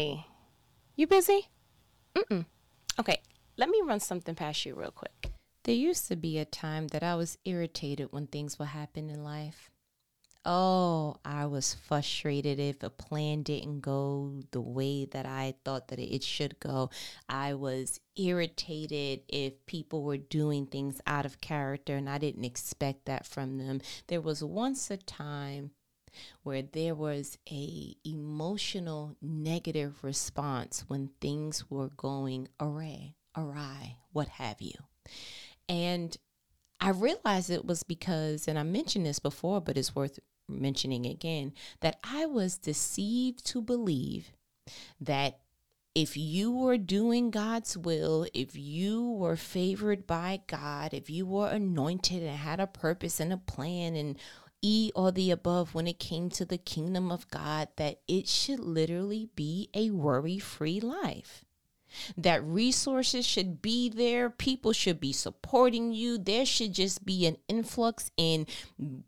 Hey, you busy? Mm-mm. Okay, let me run something past you real quick. There used to be a time that I was irritated when things would happen in life. Oh, I was frustrated if a plan didn't go the way that I thought that it should go. I was irritated if people were doing things out of character and I didn't expect that from them. There was once a time where there was a emotional negative response when things were going awry, awry, what have you. And I realized it was because, and I mentioned this before, but it's worth mentioning again, that I was deceived to believe that if you were doing God's will, if you were favored by God, if you were anointed and had a purpose and a plan and E or the above when it came to the kingdom of God, that it should literally be a worry free life. That resources should be there, people should be supporting you. There should just be an influx in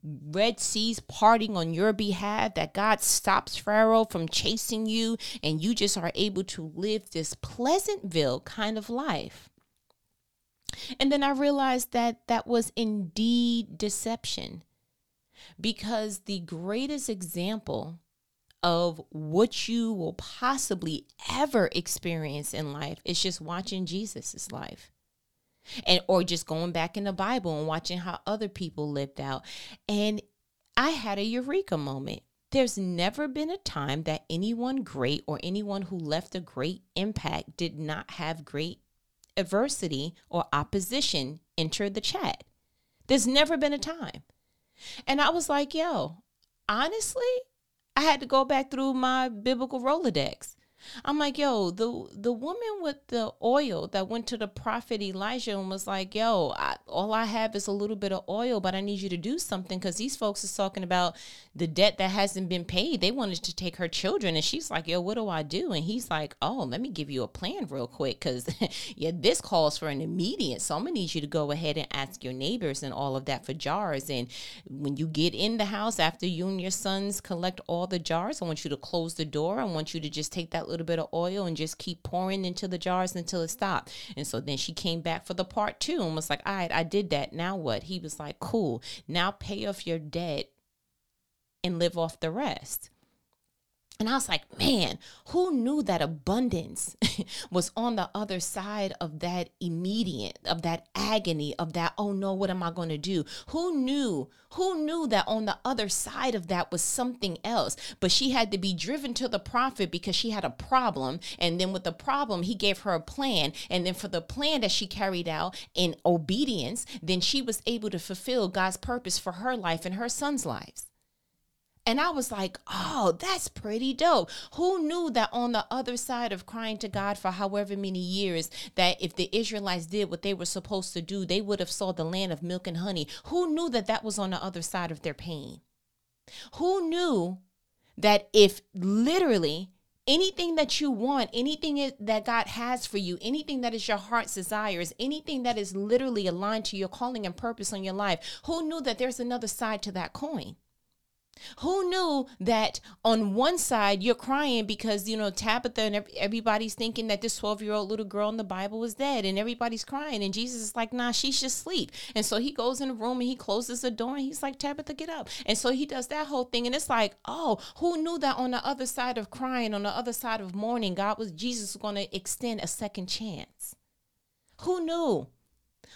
Red Seas parting on your behalf, that God stops Pharaoh from chasing you, and you just are able to live this Pleasantville kind of life. And then I realized that that was indeed deception because the greatest example of what you will possibly ever experience in life is just watching Jesus's life. And or just going back in the Bible and watching how other people lived out. And I had a eureka moment. There's never been a time that anyone great or anyone who left a great impact did not have great adversity or opposition enter the chat. There's never been a time. And I was like, yo, honestly, I had to go back through my biblical Rolodex. I'm like, yo, the the woman with the oil that went to the prophet Elijah and was like, yo, I, all I have is a little bit of oil, but I need you to do something because these folks is talking about the debt that hasn't been paid. They wanted to take her children, and she's like, yo, what do I do? And he's like, oh, let me give you a plan real quick because yeah, this calls for an immediate. So I'm gonna need you to go ahead and ask your neighbors and all of that for jars. And when you get in the house after you and your sons collect all the jars, I want you to close the door. I want you to just take that little bit of oil and just keep pouring into the jars until it stopped. And so then she came back for the part two and was like, all right, I did that. Now what? He was like, cool. Now pay off your debt and live off the rest. And I was like, man, who knew that abundance was on the other side of that immediate, of that agony, of that, oh no, what am I going to do? Who knew? Who knew that on the other side of that was something else? But she had to be driven to the prophet because she had a problem. And then with the problem, he gave her a plan. And then for the plan that she carried out in obedience, then she was able to fulfill God's purpose for her life and her son's lives. And I was like, oh, that's pretty dope. Who knew that on the other side of crying to God for however many years, that if the Israelites did what they were supposed to do, they would have saw the land of milk and honey? Who knew that that was on the other side of their pain? Who knew that if literally anything that you want, anything that God has for you, anything that is your heart's desires, anything that is literally aligned to your calling and purpose on your life, who knew that there's another side to that coin? Who knew that on one side you're crying because, you know, Tabitha and everybody's thinking that this 12 year old little girl in the Bible was dead and everybody's crying. And Jesus is like, nah, she's just asleep. And so he goes in the room and he closes the door and he's like, Tabitha, get up. And so he does that whole thing. And it's like, oh, who knew that on the other side of crying, on the other side of mourning, God was, Jesus was going to extend a second chance? Who knew?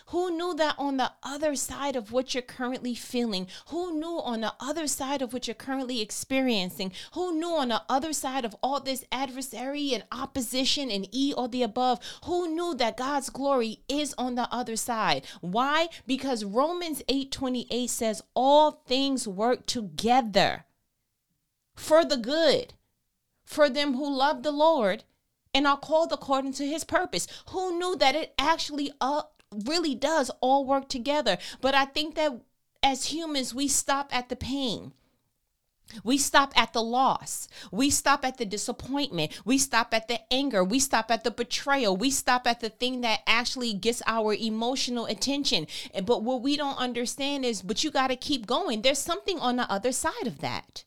Who knew that on the other side of what you're currently feeling? Who knew on the other side of what you're currently experiencing? Who knew on the other side of all this adversary and opposition and E or the above? Who knew that God's glory is on the other side? Why? Because Romans 8:28 says all things work together for the good for them who love the Lord and are called according to his purpose. Who knew that it actually uh, really does all work together. But I think that as humans, we stop at the pain. We stop at the loss. We stop at the disappointment. We stop at the anger. We stop at the betrayal. We stop at the thing that actually gets our emotional attention. But what we don't understand is, but you got to keep going. There's something on the other side of that.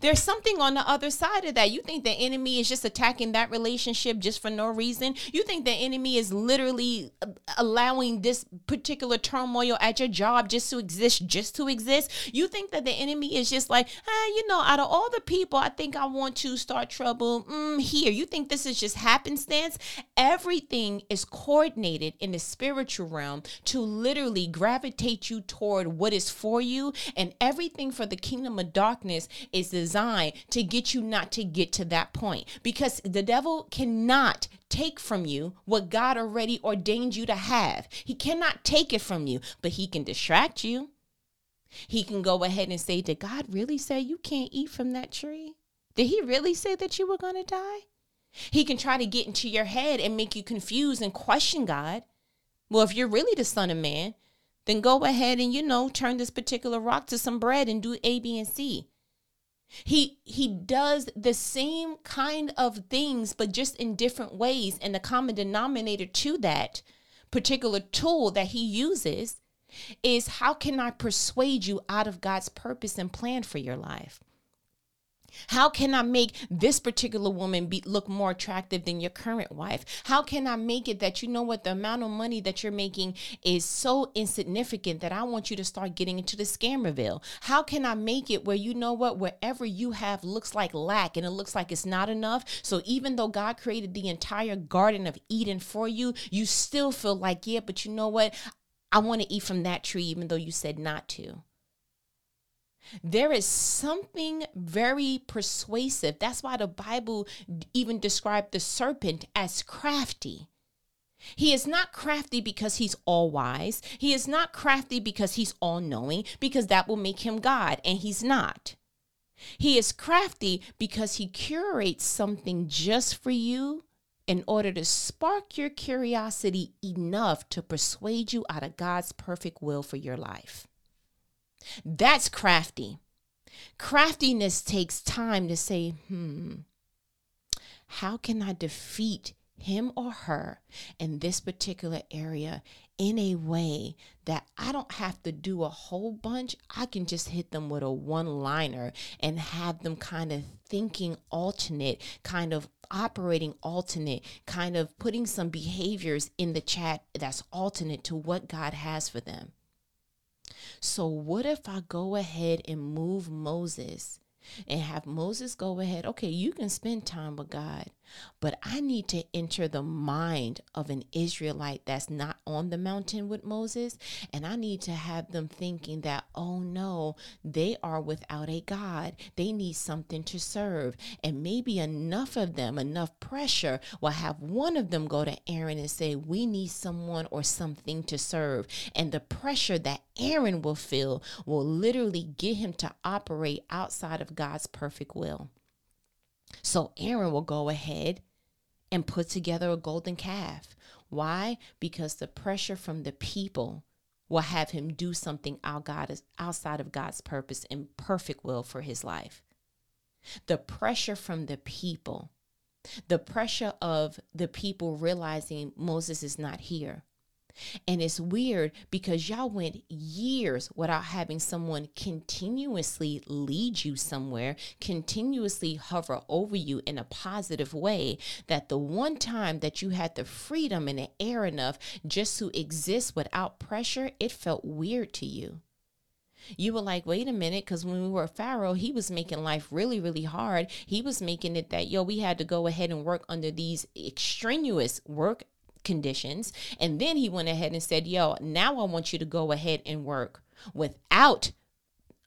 There's something on the other side of that. You think the enemy is just attacking that relationship just for no reason? You think the enemy is literally uh, allowing this particular turmoil at your job just to exist, just to exist? You think that the enemy is just like, ah, you know, out of all the people, I think I want to start trouble mm, here. You think this is just happenstance? Everything is coordinated in the spiritual realm to literally gravitate you toward what is for you, and everything for the kingdom of darkness is designed to get you not to get to that point because the devil cannot take from you what God already ordained you to have. He cannot take it from you, but he can distract you. He can go ahead and say, Did God really say you can't eat from that tree? Did he really say that you were going to die? He can try to get into your head and make you confused and question God. Well, if you're really the Son of Man, then go ahead and, you know, turn this particular rock to some bread and do A, B, and C. He he does the same kind of things, but just in different ways. And the common denominator to that particular tool that he uses is how can I persuade you out of God's purpose and plan for your life? How can I make this particular woman be, look more attractive than your current wife? How can I make it that you know what the amount of money that you're making is so insignificant that I want you to start getting into the scammerville? How can I make it where you know what wherever you have looks like lack and it looks like it's not enough? So even though God created the entire garden of Eden for you, you still feel like, yeah, but you know what? I want to eat from that tree even though you said not to. There is something very persuasive. That's why the Bible even described the serpent as crafty. He is not crafty because he's all wise. He is not crafty because he's all knowing, because that will make him God, and he's not. He is crafty because he curates something just for you in order to spark your curiosity enough to persuade you out of God's perfect will for your life. That's crafty. Craftiness takes time to say, hmm, how can I defeat him or her in this particular area in a way that I don't have to do a whole bunch. I can just hit them with a one liner and have them kind of thinking alternate, kind of operating alternate, kind of putting some behaviors in the chat that's alternate to what God has for them. So, what if I go ahead and move Moses and have Moses go ahead? Okay, you can spend time with God, but I need to enter the mind of an Israelite that's not on the mountain with Moses. And I need to have them thinking that, oh no, they are without a God. They need something to serve. And maybe enough of them, enough pressure will have one of them go to Aaron and say, we need someone or something to serve. And the pressure that Aaron will feel will literally get him to operate outside of God's perfect will. So Aaron will go ahead and put together a golden calf. Why? Because the pressure from the people will have him do something outside of God's purpose and perfect will for his life. The pressure from the people, the pressure of the people realizing Moses is not here, and it's weird because y'all went years without having someone continuously lead you somewhere, continuously hover over you in a positive way. That the one time that you had the freedom and the air enough just to exist without pressure, it felt weird to you. You were like, wait a minute, because when we were Pharaoh, he was making life really, really hard. He was making it that, yo, we had to go ahead and work under these extraneous work conditions. And then he went ahead and said, Yo, now I want you to go ahead and work without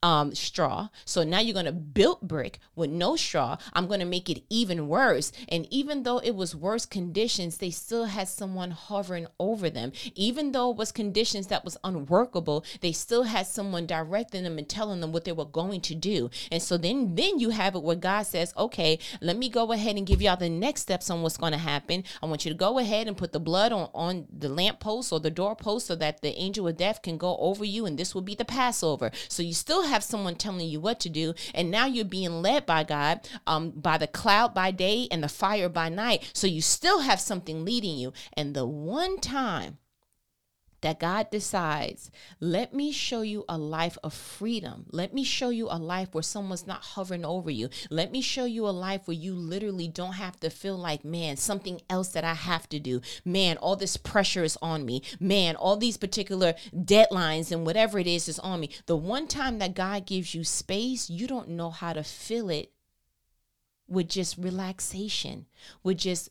um, straw. So now you're going to build brick with no straw. I'm going to make it even worse. And even though it was worse conditions, they still had someone hovering over them. Even though it was conditions that was unworkable, they still had someone directing them and telling them what they were going to do. And so then then you have it where God says, "Okay, let me go ahead and give y'all the next steps on what's going to happen. I want you to go ahead and put the blood on on the lamppost or the doorpost so that the angel of death can go over you and this will be the Passover." So you still have someone telling you what to do, and now you're being led by God, um, by the cloud by day and the fire by night. So you still have something leading you. And the one time that God decides, let me show you a life of freedom. Let me show you a life where someone's not hovering over you. Let me show you a life where you literally don't have to feel like, man, something else that I have to do. Man, all this pressure is on me. Man, all these particular deadlines and whatever it is is on me. The one time that God gives you space, you don't know how to fill it with just relaxation, with just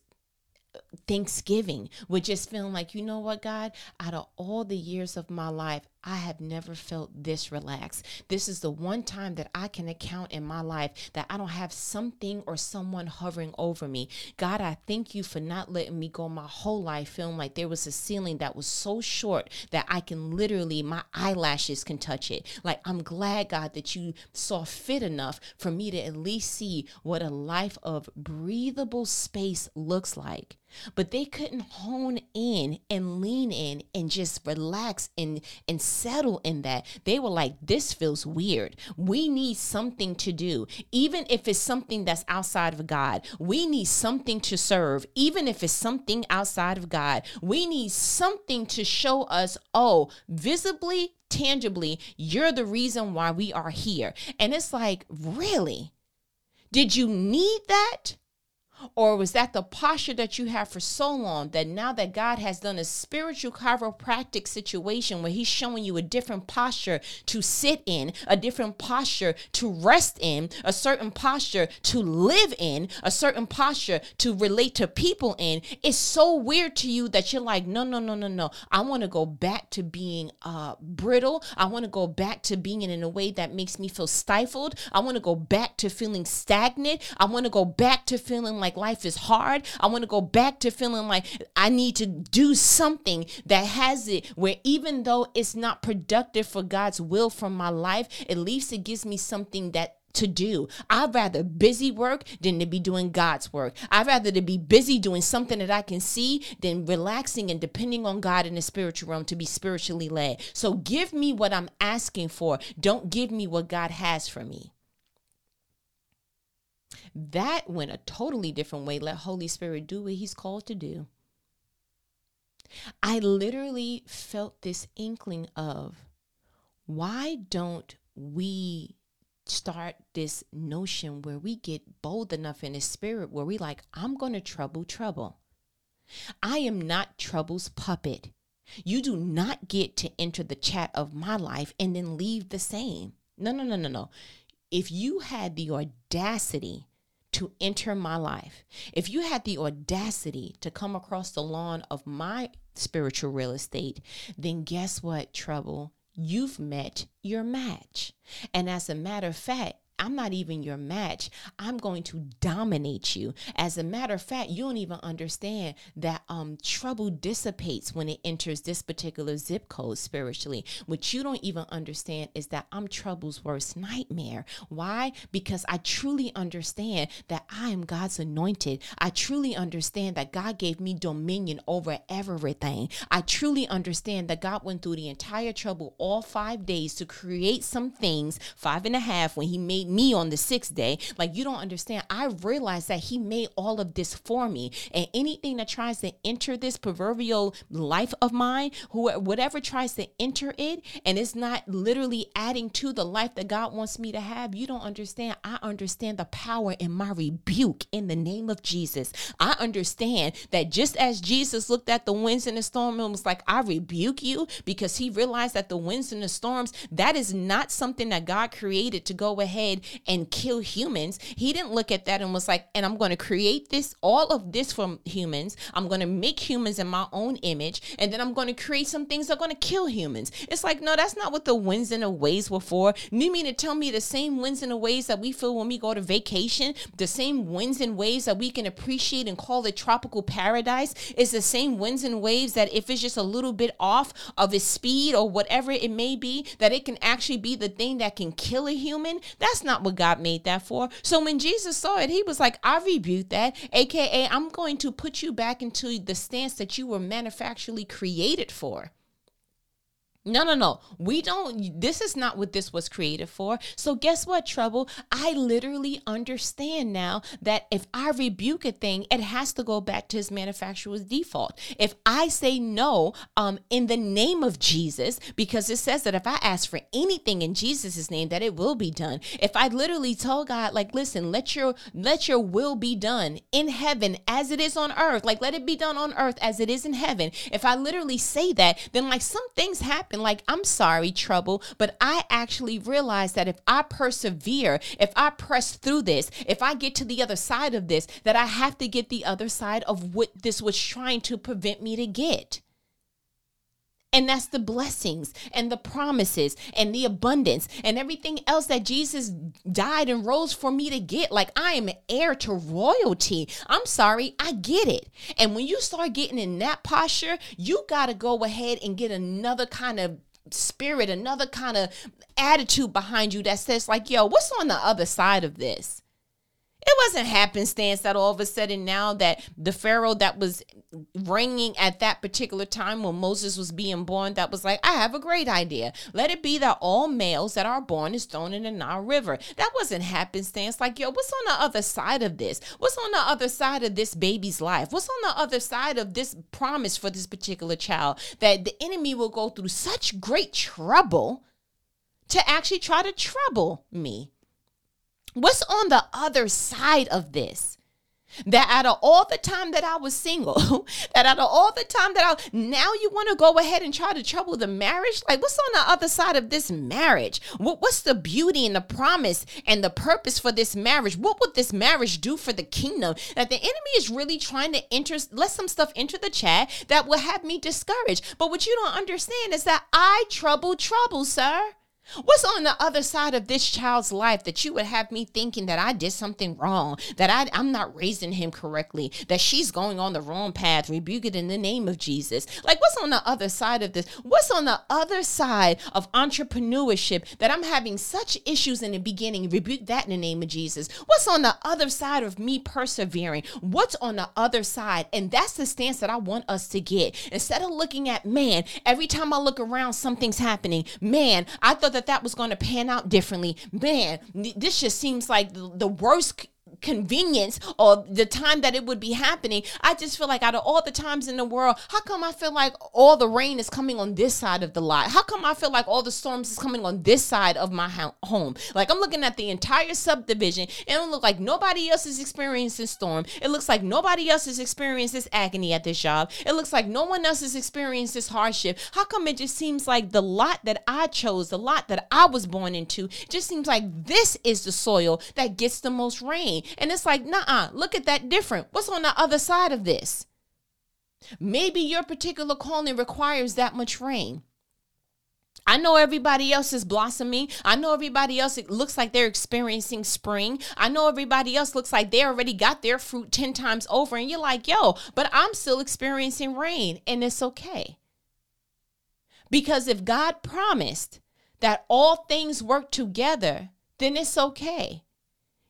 Thanksgiving, with just feeling like, you know what, God, out of all the years of my life, I have never felt this relaxed. This is the one time that I can account in my life that I don't have something or someone hovering over me. God, I thank you for not letting me go my whole life feeling like there was a ceiling that was so short that I can literally, my eyelashes can touch it. Like, I'm glad, God, that you saw fit enough for me to at least see what a life of breathable space looks like. But they couldn't hone in and lean in and just relax and and settle in that. They were like, this feels weird. We need something to do, even if it's something that's outside of God. We need something to serve, even if it's something outside of God. We need something to show us, oh, visibly, tangibly, you're the reason why we are here. And it's like, really? Did you need that? Or was that the posture that you have for so long that now that God has done a spiritual chiropractic situation where He's showing you a different posture to sit in, a different posture to rest in, a certain posture to live in, a certain posture to relate to people in? It's so weird to you that you're like, no, no, no, no, no. I want to go back to being uh, brittle. I want to go back to being in a way that makes me feel stifled. I want to go back to feeling stagnant. I want to go back to feeling like life is hard. I want to go back to feeling like I need to do something that has it where even though it's not productive for God's will for my life, at least it gives me something that to do. I'd rather busy work than to be doing God's work. I'd rather to be busy doing something that I can see than relaxing and depending on God in the spiritual realm to be spiritually led. So give me what I'm asking for. Don't give me what God has for me that went a totally different way. Let Holy Spirit do what He's called to do. I literally felt this inkling of why don't we start this notion where we get bold enough in the spirit where we like, I'm going to trouble trouble. I am not trouble's puppet. You do not get to enter the chat of my life and then leave the same. No, no, no, no, no. If you had the audacity to enter my life, if you had the audacity to come across the lawn of my spiritual real estate, then guess what, trouble? You've met your match. And as a matter of fact, I'm not even your match. I'm going to dominate you. As a matter of fact, you don't even understand that um trouble dissipates when it enters this particular zip code spiritually. What you don't even understand is that I'm trouble's worst nightmare. Why? Because I truly understand that I am God's anointed. I truly understand that God gave me dominion over everything. I truly understand that God went through the entire trouble all five days to create some things, five and a half when he made made me on the sixth day. Like, you don't understand. I realized that He made all of this for me. And anything that tries to enter this proverbial life of mine, who whatever tries to enter it and it's not literally adding to the life that God wants me to have, you don't understand. I understand the power in my rebuke in the name of Jesus. I understand that just as Jesus looked at the winds and the storm and was like, I rebuke you because he realized that the winds and the storms, that is not something that God created to go ahead and kill humans. He didn't look at that and was like, and I'm going to create this, all of this from humans. I'm going to make humans in my own image. And then I'm going to create some things that are going to kill humans. It's like, no, that's not what the winds and the waves were for. You mean to tell me the same winds and the waves that we feel when we go to vacation, the same winds and waves that we can appreciate and call it tropical paradise is the same winds and waves that if it's just a little bit off of its speed or whatever it may be, that it can actually be the thing that can kill a human. That's not what God made that for. So when Jesus saw it, he was like, I rebuke that. AKA, I'm going to put you back into the stance that you were manufacturally created for. No, no, no. We don't. This is not what this was created for. So, guess what, trouble? I literally understand now that if I rebuke a thing, it has to go back to his manufacturer's default. If I say no, um, in the name of Jesus, because it says that if I ask for anything in Jesus' name, that it will be done. If I literally tell God, like, listen, let your let your will be done in heaven as it is on earth, like let it be done on earth as it is in heaven. If I literally say that, then like some things happen Like, I'm sorry, trouble, but I actually realize that if I persevere, if I press through this, if I get to the other side of this, that I have to get the other side of what this was trying to prevent me to get. And that's the blessings and the promises and the abundance and everything else that Jesus died and rose for me to get. Like I am heir to royalty. I'm sorry, I get it. And when you start getting in that posture, you got to go ahead and get another kind of spirit, another kind of attitude behind you that says, like, yo, what's on the other side of this? It wasn't happenstance that all of a sudden now that the Pharaoh that was reigning at that particular time when Moses was being born, that was like, I have a great idea. Let it be that all males that are born is thrown in the Nile River. That wasn't happenstance. Like, yo, what's on the other side of this? What's on the other side of this baby's life? What's on the other side of this promise for this particular child? That the enemy will go through such great trouble to actually try to trouble me. What's on the other side of this? That out of all the time that I was single, that out of all the time that I now you want to go ahead and try to trouble the marriage? Like, what's on the other side of this marriage? What, what's the beauty and the promise and the purpose for this marriage? What would this marriage do for the kingdom? That the enemy is really trying to enter, let some stuff enter the chat that will have me discouraged. But what you don't understand is that I trouble trouble, sir. What's on the other side of this child's life that you would have me thinking that I did something wrong, that I, I'm not raising him correctly, that she's going on the wrong path? Rebuke it in the name of Jesus. Like, what's on the other side of this? What's on the other side of entrepreneurship that I'm having such issues in the beginning? Rebuke that in the name of Jesus. What's on the other side of me persevering? What's on the other side? And that's the stance that I want us to get. Instead of looking at, man, every time I look around, something's happening. Man, I thought that that was going to pan out differently. Man, this just seems like the, the worst convenience or the time that it would be happening. I just feel like out of all the times in the world, how come I feel like all the rain is coming on this side of the lot? How come I feel like all the storms is coming on this side of my home? Like I'm looking at the entire subdivision and it look like nobody else is experiencing this storm. It looks like nobody else is experiencing this agony at this job. It looks like no one else is experiencing this hardship. How come it just seems like the lot that I chose, the lot that I was born into, just seems like this is the soil that gets the most rain? And it's like, nah, look at that different. What's on the other side of this? Maybe your particular calling requires that much rain. I know everybody else is blossoming. I know everybody else looks like they're experiencing spring. I know everybody else looks like they already got their fruit 10 times over and you're like, "Yo, but I'm still experiencing rain and it's okay." Because if God promised that all things work together, then it's okay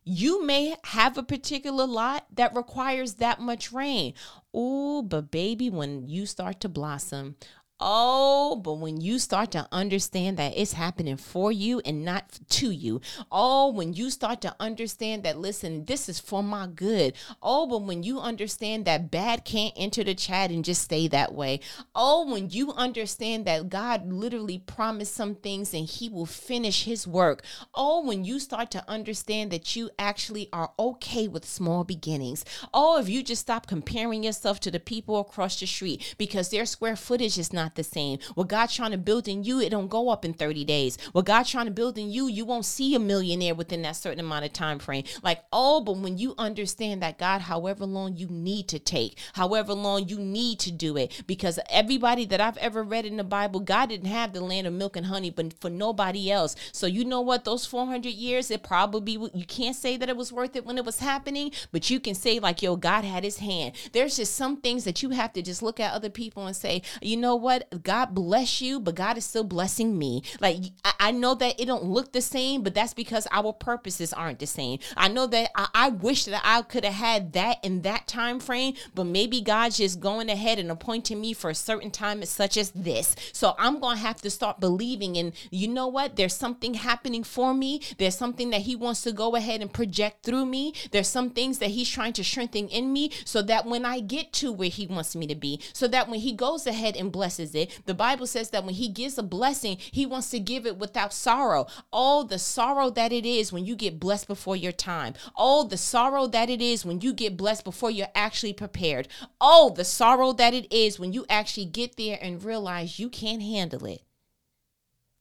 you may have a particular lot that requires that much rain. Oh, but baby, when you start to blossom, Oh, but when you start to understand that it's happening for you and not to you. Oh, when you start to understand that, listen, this is for my good. Oh, but when you understand that bad can't enter the chat and just stay that way. Oh, when you understand that God literally promised some things and he will finish his work. Oh, when you start to understand that you actually are okay with small beginnings. Oh, if you just stop comparing yourself to the people across the street because their square footage is not not the same. What God's trying to build in you, it don't go up in 30 days. What God's trying to build in you, you won't see a millionaire within that certain amount of time frame. Like, oh, but when you understand that God, however long you need to take, however long you need to do it, because everybody that I've ever read in the Bible, God didn't have the land of milk and honey, but for nobody else. So you know what? Those 400 years, it probably you can't say that it was worth it when it was happening, but you can say like, yo, God had His hand. There's just some things that you have to just look at other people and say, you know what? What? God bless you, but God is still blessing me. Like I, I know that it don't look the same, but that's because our purposes aren't the same. I know that I, I wish that I could have had that in that time frame, but maybe God's just going ahead and appointing me for a certain time such as this. So I'm gonna have to start believing and you know what? There's something happening for me. There's something that he wants to go ahead and project through me. There's some things that he's trying to strengthen in me so that when I get to where he wants me to be, so that when he goes ahead and blesses it, the Bible says that when he gives a blessing, he wants to give it without sorrow. All the sorrow that it is when you get blessed before your time. All the sorrow that it is when you get blessed before you're actually prepared. Oh, the sorrow that it is when you actually get there and realize you can't handle it.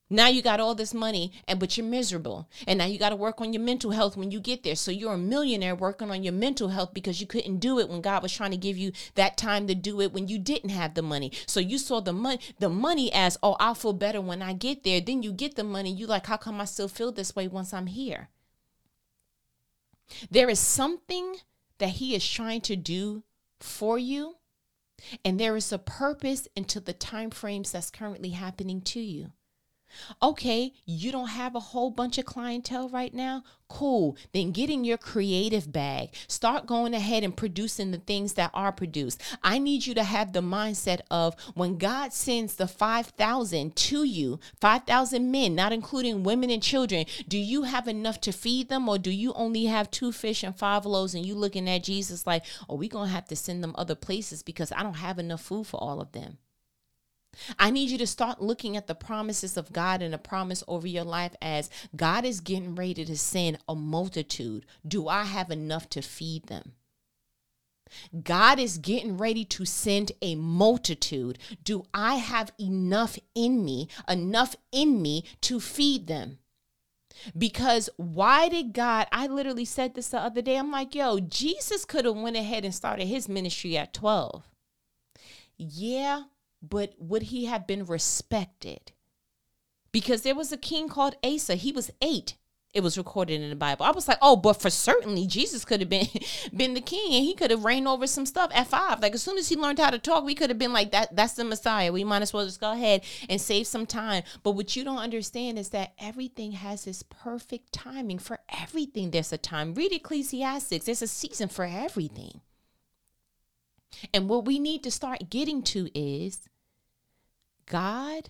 Now you got all this money and but you're miserable. And now you got to work on your mental health when you get there. So you're a millionaire working on your mental health because you couldn't do it when God was trying to give you that time to do it when you didn't have the money. So you saw the money the money as, "Oh, I'll feel better when I get there." Then you get the money, you like, "How come I still feel this way once I'm here?" There is something that he is trying to do for you, and there is a purpose into the time frames that's currently happening to you. Okay, you don't have a whole bunch of clientele right now? Cool. Then get in your creative bag. Start going ahead and producing the things that are produced. I need you to have the mindset of when God sends the 5,000 to you, 5,000 men, not including women and children, do you have enough to feed them or do you only have two fish and five loaves and you looking at Jesus like, oh, we're going to have to send them other places because I don't have enough food for all of them? I need you to start looking at the promises of God and a promise over your life as God is getting ready to send a multitude. Do I have enough to feed them? God is getting ready to send a multitude. Do I have enough in me, enough in me to feed them? Because why did God, I literally said this the other day. I'm like, yo, Jesus could have went ahead and started his ministry at 12. Yeah, but would he have been respected? Because there was a king called Asa. He was eight. It was recorded in the Bible. I was like, oh, but for certainly Jesus could have been been the king and he could have reigned over some stuff at five. Like as soon as he learned how to talk, we could have been like, that that's the Messiah. We might as well just go ahead and save some time. But what you don't understand is that everything has this perfect timing. For everything, there's a time. Read Ecclesiastics. There's a season for everything. And what we need to start getting to is God,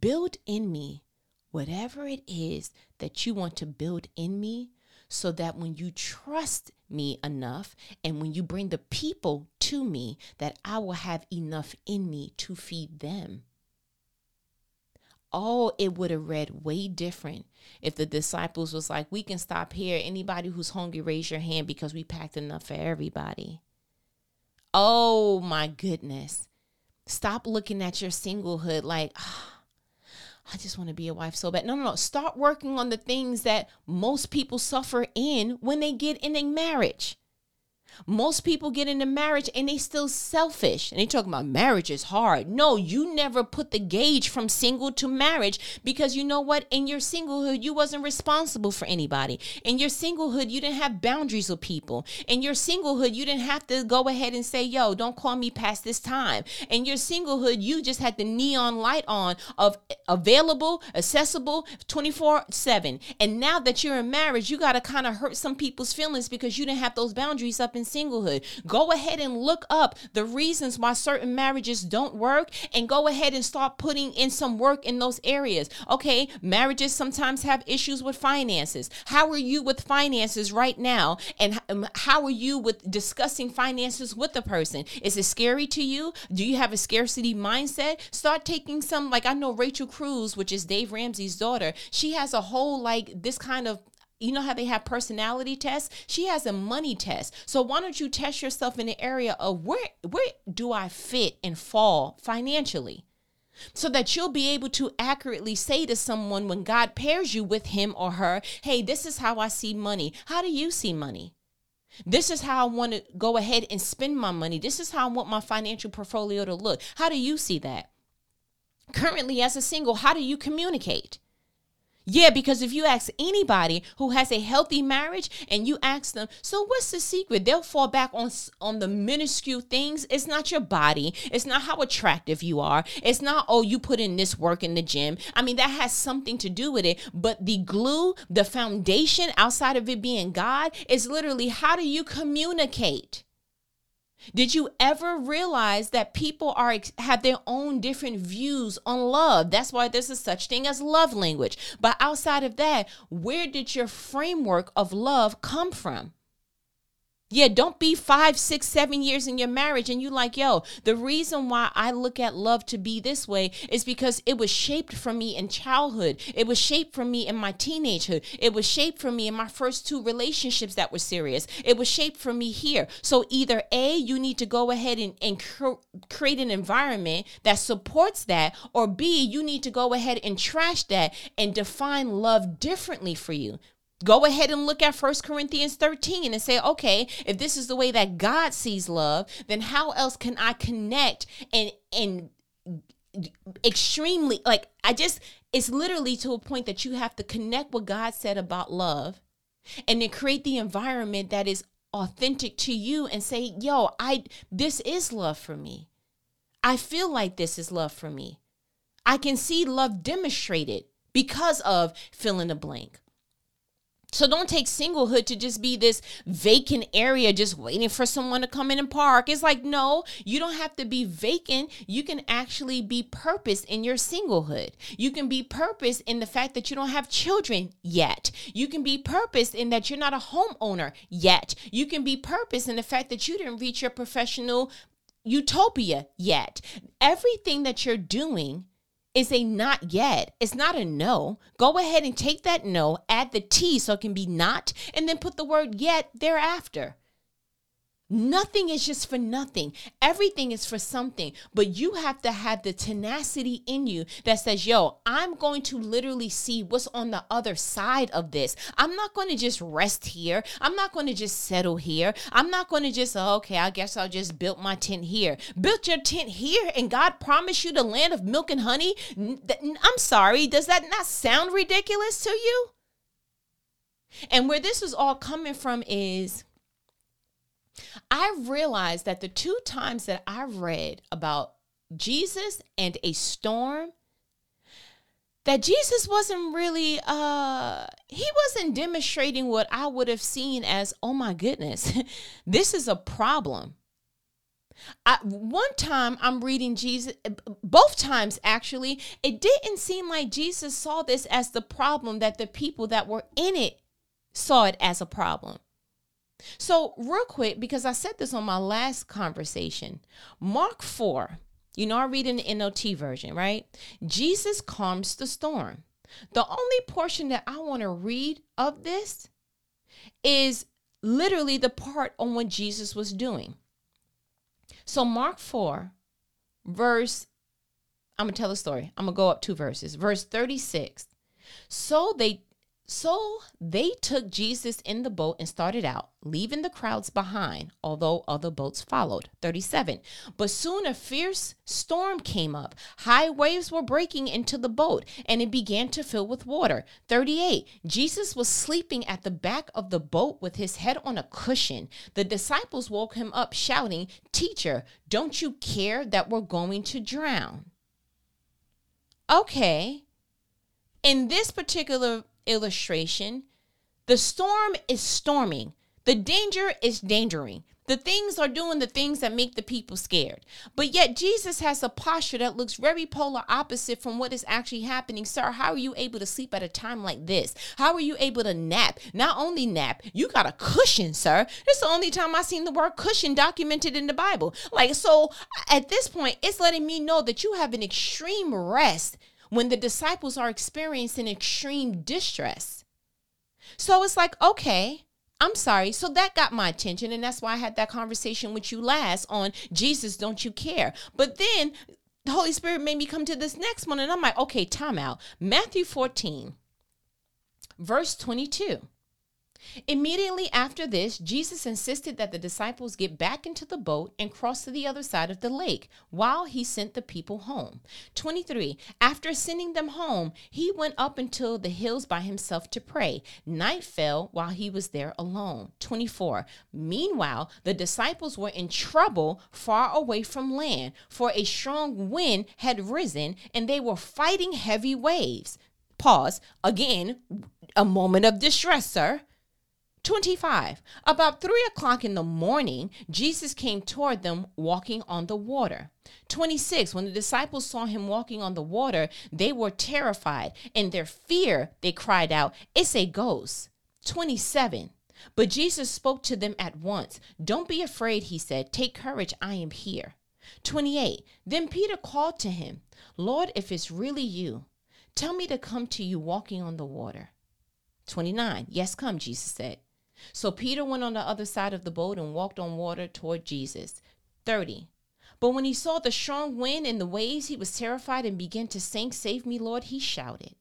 build in me whatever it is that you want to build in me so that when you trust me enough and when you bring the people to me that I will have enough in me to feed them. Oh, it would have read way different if the disciples was like, we can stop here. Anybody who's hungry, raise your hand because we packed enough for everybody. Oh my goodness. Stop looking at your singlehood like, oh, I just want to be a wife so bad. No, no, no. Start working on the things that most people suffer in when they get in a marriage. Most people get into marriage and they still selfish. And they talk about marriage is hard. No, you never put the gauge from single to marriage because you know what? In your singlehood, you wasn't responsible for anybody. In your singlehood, you didn't have boundaries with people. In your singlehood, you didn't have to go ahead and say, yo, don't call me past this time. In your singlehood, you just had the neon light on of available, accessible 24 7. And now that you're in marriage, you got to kind of hurt some people's feelings because you didn't have those boundaries up in singlehood. Go ahead and look up the reasons why certain marriages don't work and go ahead and start putting in some work in those areas. Okay, marriages sometimes have issues with finances. How are you with finances right now? And um, how are you with discussing finances with the person? Is it scary to you? Do you have a scarcity mindset? Start taking some, like I know Rachel Cruz, which is Dave Ramsey's daughter, she has a whole like this kind of you know how they have personality tests she has a money test so why don't you test yourself in the area of where where do i fit and fall financially so that you'll be able to accurately say to someone when God pairs you with him or her, hey, this is how I see money. How do you see money? This is how I want to go ahead and spend my money. This is how I want my financial portfolio to look. How do you see that? Currently, as a single, how do you communicate? Yeah, because if you ask anybody who has a healthy marriage and you ask them, so what's the secret? They'll fall back on on the minuscule things. It's not your body. It's not how attractive you are. It's not oh you put in this work in the gym. I mean that has something to do with it, but the glue, the foundation outside of it being God is literally how do you communicate? Did you ever realize that people are have their own different views on love? That's why there's a such thing as love language. But outside of that, where did your framework of love come from? Yeah, don't be five, six, seven years in your marriage and you like, yo, the reason why I look at love to be this way is because it was shaped for me in childhood. It was shaped for me in my teenagehood. It was shaped for me in my first two relationships that were serious. It was shaped for me here. So either A, you need to go ahead and, and cr- create an environment that supports that, or B, you need to go ahead and trash that and define love differently for you. Go ahead and look at First Corinthians 13 and say, okay, if this is the way that God sees love, then how else can I connect and and extremely like I just it's literally to a point that you have to connect what God said about love and then create the environment that is authentic to you and say, "Yo, I this is love for me. I feel like this is love for me. I can see love demonstrated because of fill in the blank." So don't take singlehood to just be this vacant area just waiting for someone to come in and park. It's like, no, you don't have to be vacant. You can actually be purpose in your singlehood. You can be purpose in the fact that you don't have children yet. You can be purpose in that you're not a homeowner yet. You can be purpose in the fact that you didn't reach your professional utopia yet. Everything that you're doing is a not yet. It's not a no. Go ahead and take that no, add the T so it can be not, and then put the word yet thereafter. Nothing is just for nothing. Everything is for something. But you have to have the tenacity in you that says, yo, I'm going to literally see what's on the other side of this. I'm not going to just rest here. I'm not going to just settle here. I'm not going to just, oh, okay, I guess I'll just build my tent here. Built your tent here and God promised you the land of milk and honey. I'm sorry. Does that not sound ridiculous to you? And where this is all coming from is I realized that the two times that I read about Jesus and a storm, that Jesus wasn't really uh he wasn't demonstrating what I would have seen as, oh my goodness, this is a problem. I, one time I'm reading Jesus, both times actually, it didn't seem like Jesus saw this as the problem that the people that were in it saw it as a problem. So, real quick, because I said this on my last conversation, Mark 4, you know, I read in the NLT version, right? Jesus calms the storm. The only portion that I want to read of this is literally the part on what Jesus was doing. So, Mark 4, verse, I'm going to tell a story. I'm going to go up two verses. Verse 36. So they so they took Jesus in the boat and started out, leaving the crowds behind, although other boats followed. 37. But soon a fierce storm came up. High waves were breaking into the boat, and it began to fill with water. 38. Jesus was sleeping at the back of the boat with his head on a cushion. The disciples woke him up, shouting, Teacher, don't you care that we're going to drown? Okay. In this particular illustration, the storm is storming. The danger is dangering. The things are doing the things that make the people scared. But yet, Jesus has a posture that looks very polar opposite from what is actually happening. Sir, how are you able to sleep at a time like this? How are you able to nap? Not only nap, you got a cushion, sir. This is the only time I've seen the word cushion documented in the Bible. Like, so at this point, it's letting me know that you have an extreme rest when the disciples are experiencing extreme distress. So it's like, okay, I'm sorry. So that got my attention. And that's why I had that conversation with you last on Jesus, don't you care? But then the Holy Spirit made me come to this next one. And I'm like, okay, time out. Matthew 14, verse 22. Immediately after this, Jesus insisted that the disciples get back into the boat and cross to the other side of the lake while he sent the people home. 23. After sending them home, he went up into the hills by himself to pray. Night fell while he was there alone. 24. Meanwhile, the disciples were in trouble far away from land, for a strong wind had risen and they were fighting heavy waves. Pause. Again, a moment of distress, sir. 25. About three o'clock in the morning, Jesus came toward them walking on the water. 26. When the disciples saw him walking on the water, they were terrified. In their fear, they cried out, It's a ghost. 27. But Jesus spoke to them at once. Don't be afraid, he said. Take courage, I am here. 28. Then Peter called to him, Lord, if it's really you, tell me to come to you walking on the water. 29. Yes, come, Jesus said. So Peter went on the other side of the boat and walked on water toward Jesus. 30. But when he saw the strong wind and the waves, he was terrified and began to sink. Save me, Lord, he shouted.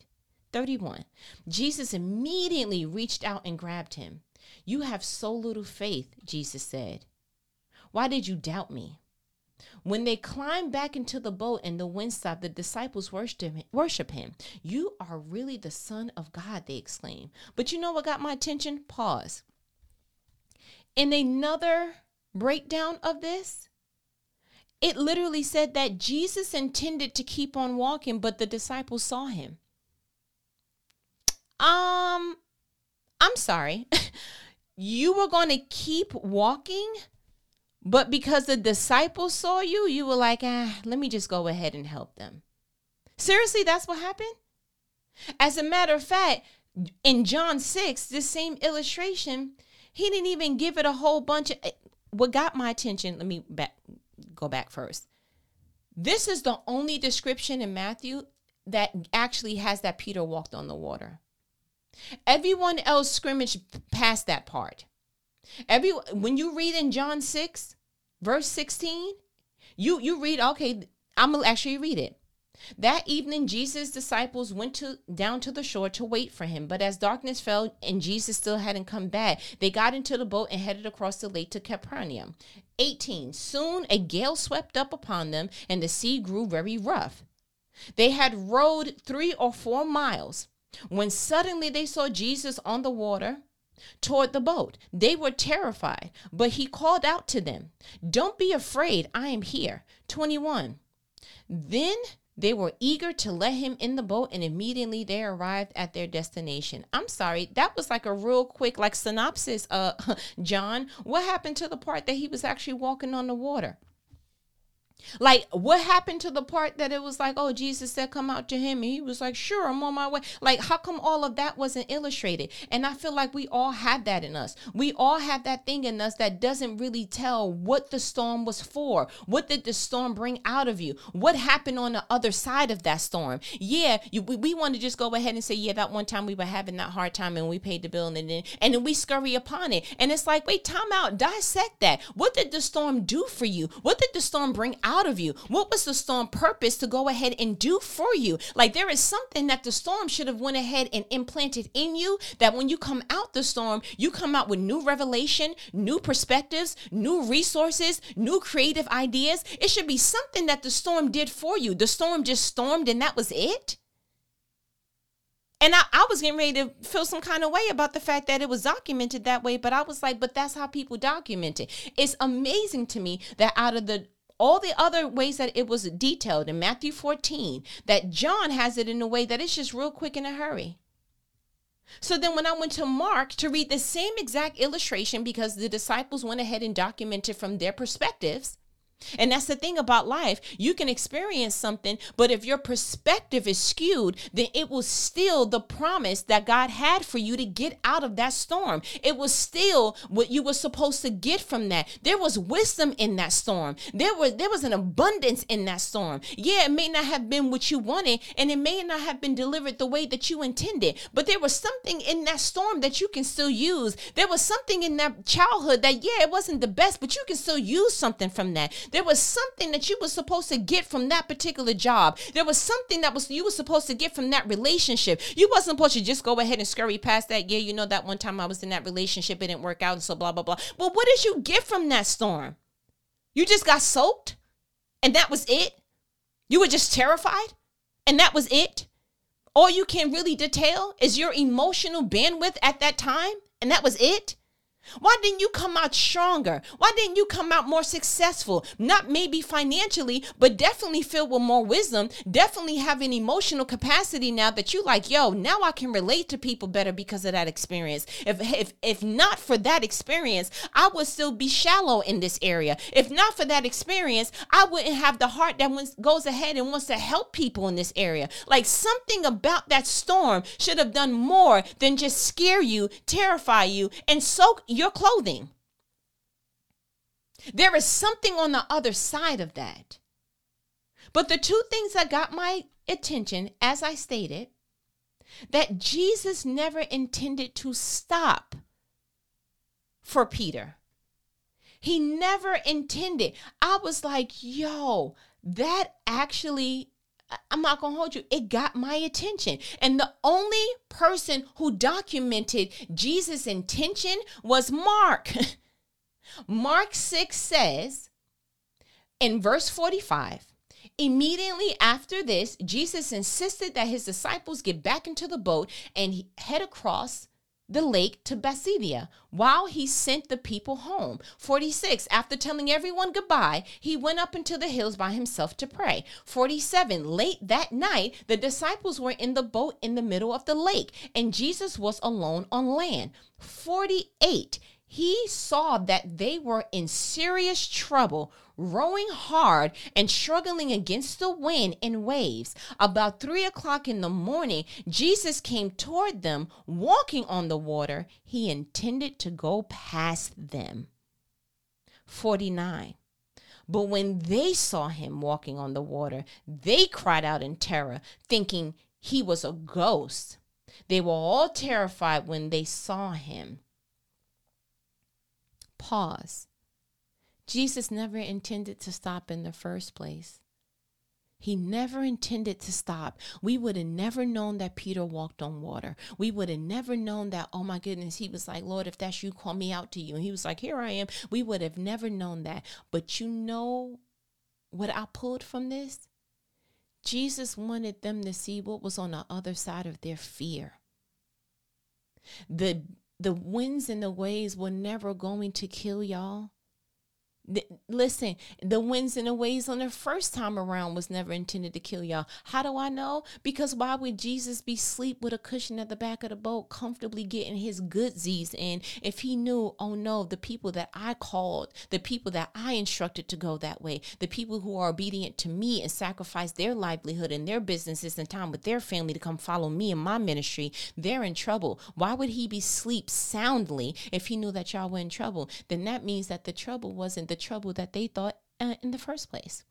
31. Jesus immediately reached out and grabbed him. You have so little faith, Jesus said. Why did you doubt me? When they climbed back into the boat and the wind stopped, the disciples worship him. You are really the Son of God, they exclaimed. But you know what got my attention? Pause. In another breakdown of this, it literally said that Jesus intended to keep on walking, but the disciples saw him. Um, I'm sorry. you were going to keep walking but because the disciples saw you, you were like, ah, let me just go ahead and help them. Seriously, that's what happened? As a matter of fact, in John 6, this same illustration, he didn't even give it a whole bunch of what got my attention. Let me back, go back first. This is the only description in Matthew that actually has that Peter walked on the water. Everyone else scrimmaged past that part. Every when you read in John 6, verse 16, you you read, okay, I'm gonna actually read it. That evening, Jesus' disciples went to down to the shore to wait for him. But as darkness fell and Jesus still hadn't come back, they got into the boat and headed across the lake to Capernaum. 18. Soon a gale swept up upon them, and the sea grew very rough. They had rowed three or four miles when suddenly they saw Jesus on the water toward the boat. They were terrified, but he called out to them, Don't be afraid, I am here. 21. Then they were eager to let him in the boat, and immediately they arrived at their destination. I'm sorry, that was like a real quick, like synopsis. Uh, John, what happened to the part that he was actually walking on the water? Like, what happened to the part that it was like, oh, Jesus said, come out to him? And he was like, sure, I'm on my way. Like, how come all of that wasn't illustrated? And I feel like we all have that in us. We all have that thing in us that doesn't really tell what the storm was for. What did the storm bring out of you? What happened on the other side of that storm? Yeah, you, we, we want to just go ahead and say, yeah, that one time we were having that hard time and we paid the bill and then, and then we scurry upon it. And it's like, wait, time out, dissect that. What did the storm do for you? What did the storm bring out? Out of you? What was the storm purpose to go ahead and do for you? Like there is something that the storm should have went ahead and implanted in you that when you come out the storm, you come out with new revelation, new perspectives, new resources, new creative ideas. It should be something that the storm did for you. The storm just stormed and that was it. And I, I was getting ready to feel some kind of way about the fact that it was documented that way, but I was like, but that's how people document it. It's amazing to me that out of the all the other ways that it was detailed in Matthew 14, that John has it in a way that it's just real quick in a hurry. So then, when I went to Mark to read the same exact illustration, because the disciples went ahead and documented from their perspectives, and that's the thing about life. You can experience something, but if your perspective is skewed, then it will steal the promise that God had for you to get out of that storm. It was still what you were supposed to get from that. There was wisdom in that storm. There was there was an abundance in that storm. Yeah, it may not have been what you wanted and it may not have been delivered the way that you intended, but there was something in that storm that you can still use. There was something in that childhood that yeah, it wasn't the best, but you can still use something from that There was something that you were supposed to get from that particular job. There was something that was you were supposed to get from that relationship. You wasn't supposed to just go ahead and scurry past that. Yeah, you know that one time I was in that relationship, it didn't work out, and so blah blah blah. But what did you get from that storm? You just got soaked, and that was it. You were just terrified, and that was it. All you can really detail is your emotional bandwidth at that time, and that was it. Why didn't you come out stronger? Why didn't you come out more successful? Not maybe financially, but definitely filled with more wisdom, definitely have an emotional capacity now that you like, yo, now I can relate to people better because of that experience. If if if not for that experience, I would still be shallow in this area. If not for that experience, I wouldn't have the heart that goes ahead and wants to help people in this area. Like something about that storm should have done more than just scare you, terrify you, and soak your clothing. There is something on the other side of that. But the two things that got my attention, as I stated, that Jesus never intended to stop for Peter. He never intended. I was like, yo, that actually I'm not going to hold you. It got my attention. And the only person who documented Jesus' intention was Mark. Mark 6 says in verse 45 Immediately after this, Jesus insisted that his disciples get back into the boat and head across the lake to Bethsaida while he sent the people home. 46. After telling everyone goodbye, he went up into the hills by himself to pray. 47. Late that night, the disciples were in the boat in the middle of the lake, and Jesus was alone on land. 48 he saw that they were in serious trouble, rowing hard and struggling against the wind and waves. About three o'clock in the morning, Jesus came toward them, walking on the water. He intended to go past them. 49. But when they saw him walking on the water, they cried out in terror, thinking he was a ghost. They were all terrified when they saw him. Pause. Jesus never intended to stop in the first place. He never intended to stop. We would have never known that Peter walked on water. We would have never known that, oh my goodness, he was like, Lord, if that's you, call me out to you. And he was like, here I am. We would have never known that. But you know what I pulled from this? Jesus wanted them to see what was on the other side of their fear. The the winds and the waves were never going to kill y'all. Listen, the winds and the waves on the first time around was never intended to kill y'all. How do I know? Because why would Jesus be sleep with a cushion at the back of the boat, comfortably getting his goodsies in if he knew, oh no, the people that I called, the people that I instructed to go that way, the people who are obedient to me and sacrifice their livelihood and their businesses and time with their family to come follow me in my ministry, they're in trouble. Why would he be sleep soundly if he knew that y'all were in trouble? Then that means that the trouble wasn't the trouble that they thought uh, in the first place.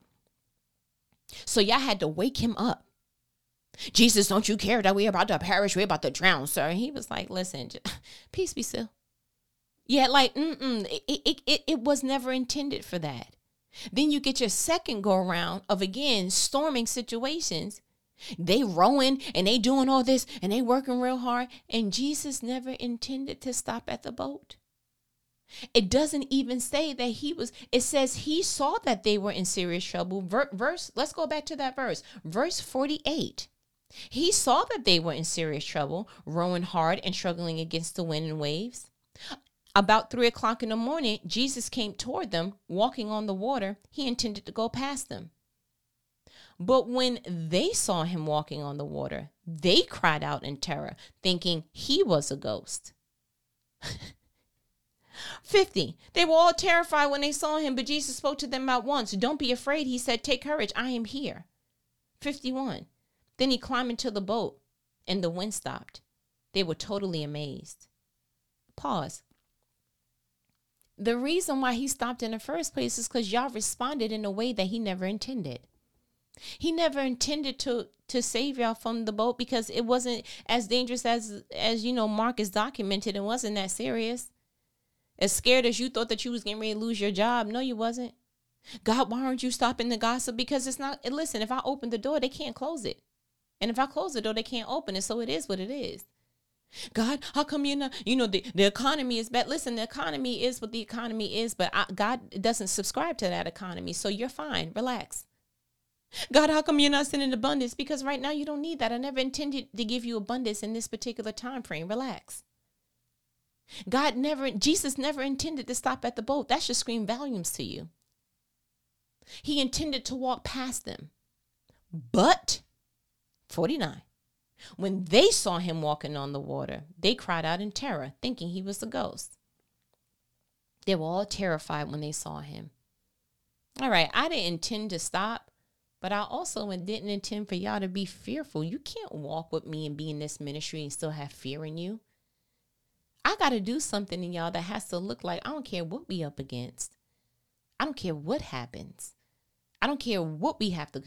So y'all had to wake him up. Jesus, don't you care that we're about to perish? We're about to drown, sir. And he was like, listen, just, peace be still. Yeah, like, mm-mm, it, it, it, it was never intended for that. Then you get your second go around of again storming situations. They rowing and they doing all this and they working real hard. And Jesus never intended to stop at the boat. It doesn't even say that he was, it says he saw that they were in serious trouble. verse, let's go back to that verse. Verse 48. He saw that they were in serious trouble, rowing hard and struggling against the wind and waves. About three o'clock in the morning, Jesus came toward them, walking on the water. He intended to go past them. But when they saw him walking on the water, they cried out in terror, thinking he was a ghost. 50. They were all terrified when they saw him, but Jesus spoke to them at once. Don't be afraid. He said, Take courage. I am here. 51. Then he climbed into the boat and the wind stopped. They were totally amazed. Pause. The reason why he stopped in the first place is because y'all responded in a way that he never intended. He never intended to to save y'all from the boat because it wasn't as dangerous as as you know Mark is documented. It wasn't that serious. As scared as you thought that you was getting ready to lose your job, no, you wasn't. God, why aren't you stopping the gossip? Because it's not, listen, if I open the door, they can't close it. And if I close the door, they can't open it. So it is what it is. God, how come you know, you know, the, the economy is bad? Listen, the economy is what the economy is, but I, God doesn't subscribe to that economy. So you're fine. Relax. God, how come you're not sending abundance? Because right now you don't need that. I never intended to give you abundance in this particular time frame. Relax. God never, Jesus never intended to stop at the boat. That should scream volumes to you. He intended to walk past them. But, 49, when they saw him walking on the water, they cried out in terror, thinking he was a ghost. They were all terrified when they saw him. All right, I didn't intend to stop, but I also didn't intend for y'all to be fearful. You can't walk with me and be in this ministry and still have fear in you. I got to do something in y'all that has to look like I don't care what we up against. I don't care what happens. I don't care what we have to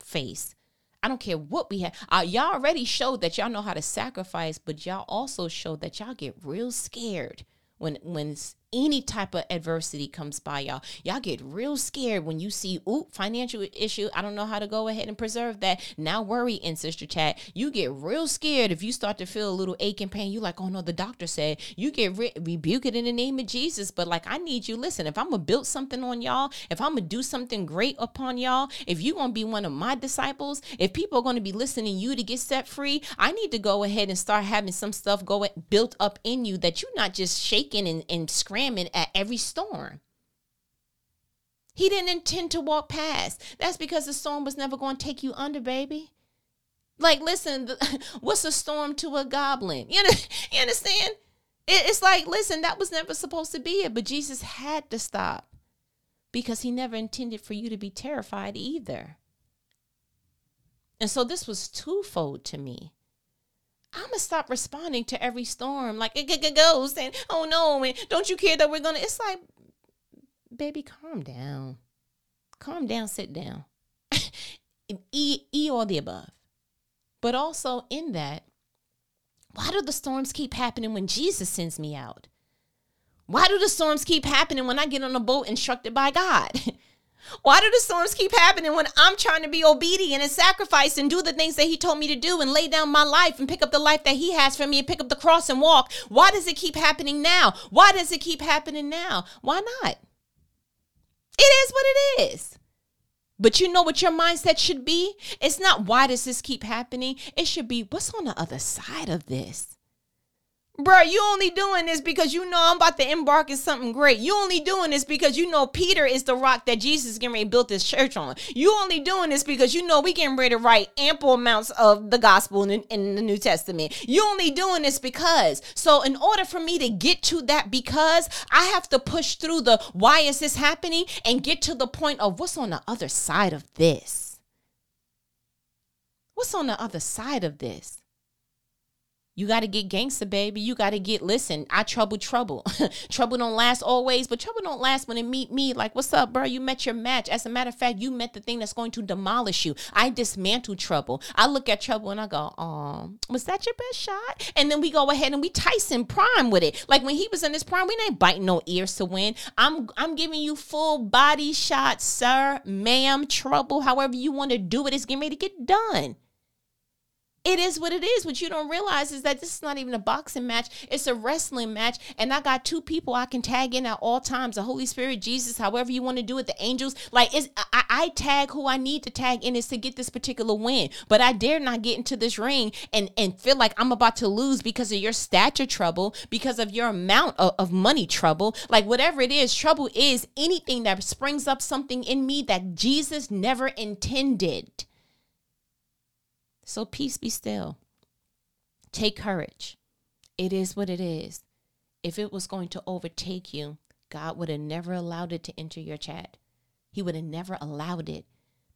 face. I don't care what we have. Uh, y'all already showed that y'all know how to sacrifice, but y'all also showed that y'all get real scared when when any type of adversity comes by y'all. Y'all get real scared when you see oop financial issue. I don't know how to go ahead and preserve that. Now worry in sister chat. You get real scared if you start to feel a little ache and pain. You like oh no the doctor said. You get re- rebuke it in the name of jesus. But like i need you listen if i'm gonna build something on y'all if i'm gonna do something great upon y'all if you gonna be one of my disciples if people are gonna be listening you to get set free i need to go ahead and start having some stuff go built up in you that you're not just shaking and, and screaming at every storm. He didn't intend to walk past. That's because the storm was never going to take you under, baby. Like, listen, what's a storm to a goblin? You, know, you understand? It's like, listen, that was never supposed to be it, but Jesus had to stop because he never intended for you to be terrified either. And so this was twofold to me. I'm gonna stop responding to every storm. Like it, goes and oh no and don't you care that we're gonna it's like baby calm down. Calm down sit down. E, e all the above. But also in that why do the storms keep happening when jesus sends me out? Why do the storms keep happening when i get on a boat instructed by god Why do the storms keep happening when I'm trying to be obedient and sacrifice and do the things that He told me to do and lay down my life and pick up the life that He has for me and pick up the cross and walk? Why does it keep happening now? Why does it keep happening now? Why not? It is what it is. But you know what your mindset should be? It's not why does this keep happening? It should be what's on the other side of this? Bro, you only doing this because you know I'm about to embark in something great. You only doing this because you know Peter is the rock that Jesus is getting ready to build this church on. You only doing this because you know we getting ready to write ample amounts of the gospel in, in the New Testament. You only doing this because. So in order for me to get to that because, I have to push through the why is this happening and get to the point of what's on the other side of this. What's on the other side of this? You got to get gangster, baby. You got to get, listen, I trouble trouble. trouble don't last always, but trouble don't last when it meet me. Like, what's up, bro? You met your match. As a matter of fact, you met the thing that's going to demolish you. I dismantle trouble. I look at trouble and I go, um, was that your best shot? And then we go ahead and we Tyson prime with it. Like when he was in his prime, we ain't biting no ears to win. I'm I'm giving you full body shots, sir, ma'am, trouble, however you want to do it. It's getting ready to get done it is what it is. What you don't realize is that this is not even a boxing match, it's a wrestling match. And I got two people I can tag in at all times the Holy Spirit, Jesus, however you want to do it, the angels. Like, it's, I, I tag who I need to tag in is to get this particular win. But I dare not get into this ring and, and feel like I'm about to lose because of your stature trouble, because of your amount of, of money trouble. Like, whatever it is, trouble is anything that springs up something in me that Jesus never intended. So peace be still. Take courage. It is what it is. If it was going to overtake you, God would have never allowed it to enter your chat. He would have never allowed it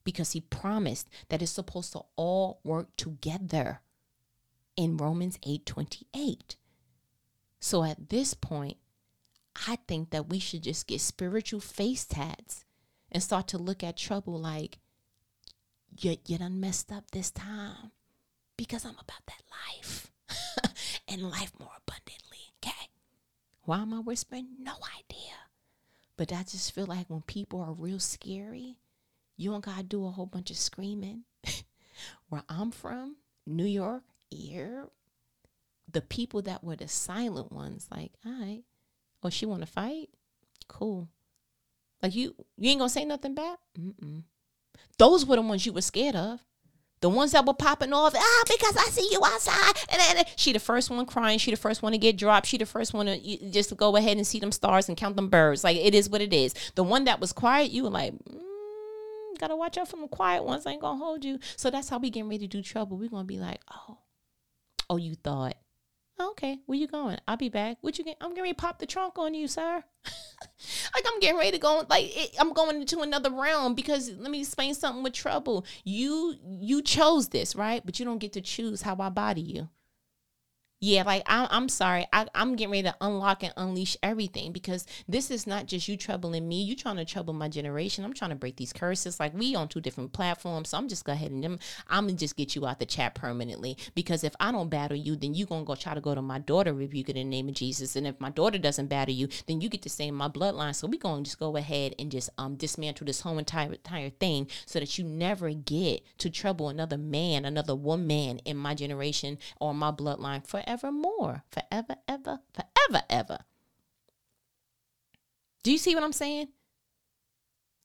because he promised that it's supposed to all work together in Romans 8:28. So at this point, I think that we should just get spiritual face tats and start to look at trouble like you, you done messed up this time because I'm about that life and life more abundantly. Okay. Why am I whispering? No idea. But I just feel like when people are real scary, you don't gotta do a whole bunch of screaming. Where I'm from, New York, here, the people that were the silent ones, like, all right, oh, she want to fight? Cool. Like you, you ain't gonna say nothing bad. Mm-mm. Those were the ones you were scared of. The ones that were popping off, ah, because I see you outside. And then she the first one crying. She the first one to get dropped. She the first one to just go ahead and see them stars and count them birds. Like it is what it is. The one that was quiet, you were like, mm, gotta watch out for the quiet ones. I ain't gonna hold you. So that's how we getting ready to do trouble. We're gonna be like, oh, oh, you thought. Oh, okay, where you going? I'll be back. What you get? I'm getting to pop the trunk on you, sir. like I'm getting ready to go. Like it, I'm going into another realm because let me explain something with trouble. You you chose this, right? But you don't get to choose how I body you yeah, like I, I'm sorry, I, I'm getting ready to unlock and unleash everything because this is not just you troubling me. You trying to trouble my generation. I'm trying to break these curses. Like we on two different platforms, so I'm just go ahead and them. I'm gonna just get you out the chat permanently because if I don't battle you, then you gonna go try to go to my daughter, rebuke it in the name of Jesus. And if my daughter doesn't battle you, then you get to stay in my bloodline. So we gonna just go ahead and just um dismantle this whole entire entire thing so that you never get to trouble another man, another woman in my generation or my bloodline for forevermore. Forever, ever, forever, ever. Do you see what I'm saying?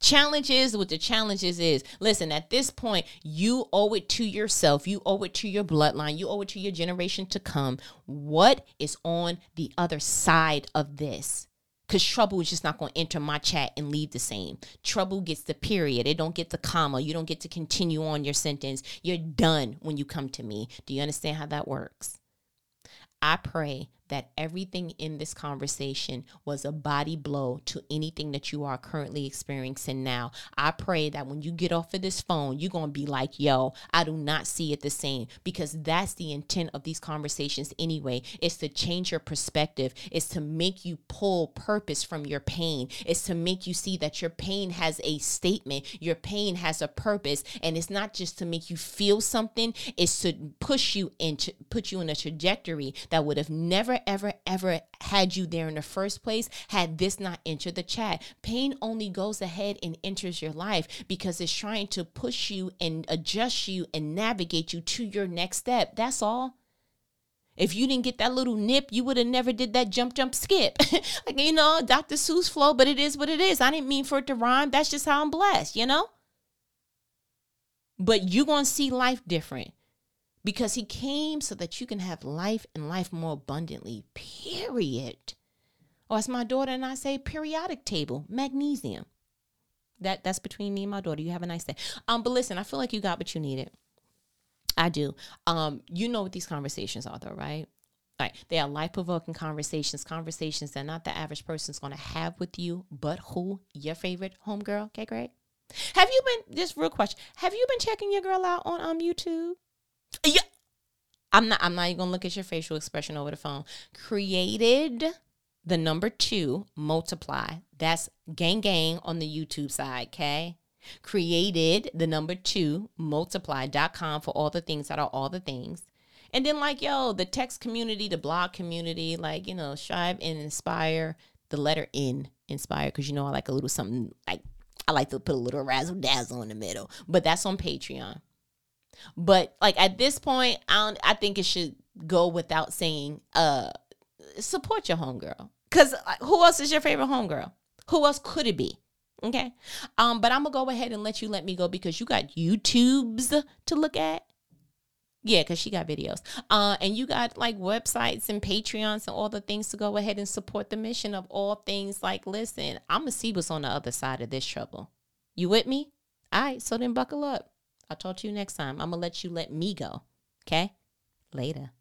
Challenge is what the challenges is. Listen, at this point, you owe it to yourself. You owe it to your bloodline. You owe it to your generation to come. What is on the other side of this? Because trouble is just not going to enter my chat and leave the same. Trouble gets the period. It don't get the comma. You don't get to continue on your sentence. You're done when you come to me. Do you understand how that works? I pray that everything in this conversation was a body blow to anything that you are currently experiencing now. I pray that when you get off of this phone, you're going to be like, yo, I do not see it the same. Because that's the intent of these conversations anyway. It's to change your perspective, it's to make you pull purpose from your pain, it's to make you see that your pain has a statement, your pain has a purpose, and it's not just to make you feel something, it's to push you into put you in a trajectory that would have never ever, ever had you there in the first place had this not entered the chat. Pain only goes ahead and enters your life because it's trying to push you and adjust you and navigate you to your next step. That's all. If you didn't get that little nip, you would have never did that jump, jump, skip. like, you know, Dr. Seuss flow, but it is what it is. I didn't mean for it to rhyme. That's just how I'm blessed, you know? But you're going to see life different because he came so that you can have life and life more abundantly, period. Or as my daughter and I say, periodic table, magnesium. That that's between me and my daughter. You have a nice day. Um, but listen, I feel like you got what you needed. I do. Um, you know what these conversations are though, right? Right. They are life provoking conversations, conversations that not the average person's gonna have with you, but who? Your favorite homegirl. Okay, great. Have you been just real question? Have you been checking your girl out on um YouTube? Yeah. I'm not I'm not even gonna look at your facial expression over the phone. Created the number two, multiply. That's gang gang on the YouTube side, okay? Created the number two, multiply.com for all the things that are all the things. And then like, yo, the text community, the blog community, like, you know, strive and inspire, the letter N, inspire, because you know I like a little something like I like to put a little razzle dazzle in the middle. But that's on Patreon. But like at this point, I don't, I think it should go without saying, uh, support your homegirl. Cause uh, who else is your favorite homegirl? Who else could it be? Okay. Um, but I'm gonna go ahead and let you let me go because you got YouTubes to look at. Yeah, because she got videos. Uh, and you got like websites and Patreons and all the things to go ahead and support the mission of all things. Like, listen, I'm gonna see what's on the other side of this trouble. You with me? All right, so then buckle up. I'll talk to you next time. I'm going to let you let me go. Okay? Later.